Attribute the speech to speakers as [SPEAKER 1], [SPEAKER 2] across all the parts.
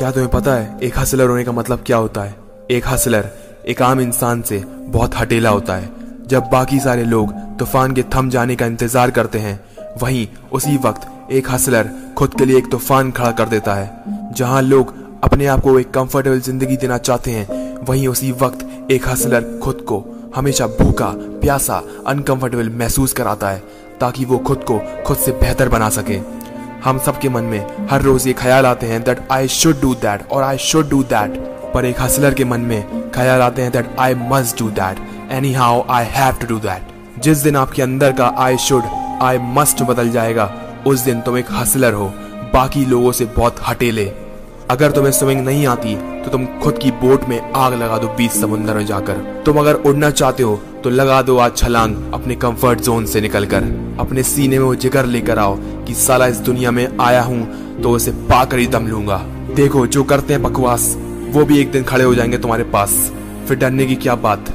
[SPEAKER 1] क्या तुम्हें पता है, एक हसलर होने का मतलब क्या होता है? एक हसलर एक आम इंसान से बहुत हटेला होता है। जब बाकी सारे लोग तूफ़ान के थम जाने का इंतज़ार करते हैं, वहीं उसी वक्त एक हसलर खुद के लिए एक तूफ़ान खड़ा कर देता है। जहाँ लोग अपने आप को एक कंफर्टेबल ज़िंदगी देना चाहते हैं, वहीं उसी वक्त एक हसलर खुद को हमेशा भूखा, प्यासा अनकंफर्टेबल महसूस कराता है, ताकि वो खुद को खुद से बेहतर बना सके। हम सबके मन में हर रोज ये ख्याल आते हैं that I should do that और आई शुड डू दैट पर एक हसलर के मन में ख्याल आते हैं that I must do that anyhow I have to do that जिस दिन आपके अंदर का आई शुड आई मस्ट बदल जाएगा, उस दिन तुम एक हसलर हो। बाकी लोगों से बहुत हटेले। अगर तुम्हें स्विमिंग नहीं आती तो तुम खुद की बोट में आग लगा दो, बीच समुद्र में जाकर। तुम अगर उड़ना चाहते हो तो लगा दो आज छलांग अपने कंफर्ट जोन से निकलकर। अपने सीने में वो जिगर लेकर आओ कि साला इस दुनिया में आया हूँ तो उसे पाकर ही दम लूँगा। देखो, जो करते हैं बकवास, वो भी एक दिन खड़े हो जाएँगे तुम्हारे पास। फिर डरने की क्या बात?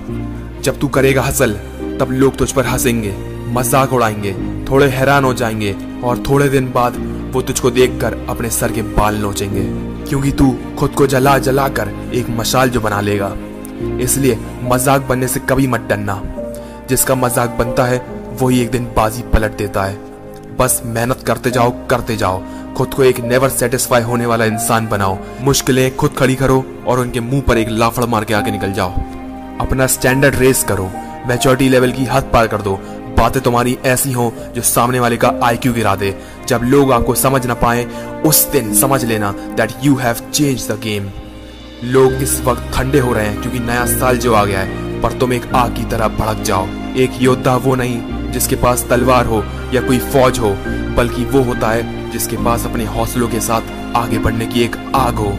[SPEAKER 1] जब तू करेगा हसल, तब लोग तुझ पर हंसेंगे, मज़ाक उड़ाएँगे, थोड़े हैरान हो जाएँगे और थोड़े दिन बाद वो तुझको देखकर अपने सर के बाल नोचेंगे। क्योंकि तू खुद को जला जला कर एक मशाल जो बना लेगा। इसलिए मज़ाक बनने से कभी मत डरना। जिसका मज़ाक बनता है, वही एक दिन बाजी पलट देता है। बस मेहनत करते जाओ करते जाओ। खुद को एक नेवर सेटिस्फाई होने वाला इंसान बनाओ। मुश्किलें खुद खड़ी करो और उनके मुँह पर एक लाफड़ मार के आगे निकल जाओ। अपना स्टैंडर्ड रेस करो। मैच्योरिटी लेवल की हद पार कर दो। बातें तुम्हारी ऐसी हो जो सामने वाले का आईक्यू गिरा दे। जब लोग आपको समझ ना पाए, उस दिन समझ लेना that you have change the game लोग इस वक्त ठंडे हो रहे हैं क्योंकि नया साल जो आ गया है, पर तुम एक आग की तरह भड़क जाओ। एक योद्धा वो नहीं जिसके पास तलवार हो या कोई फौज हो, बल्कि वो होता है जिसके पास अपने हौसलों के साथ आगे बढ़ने की एक आग हो।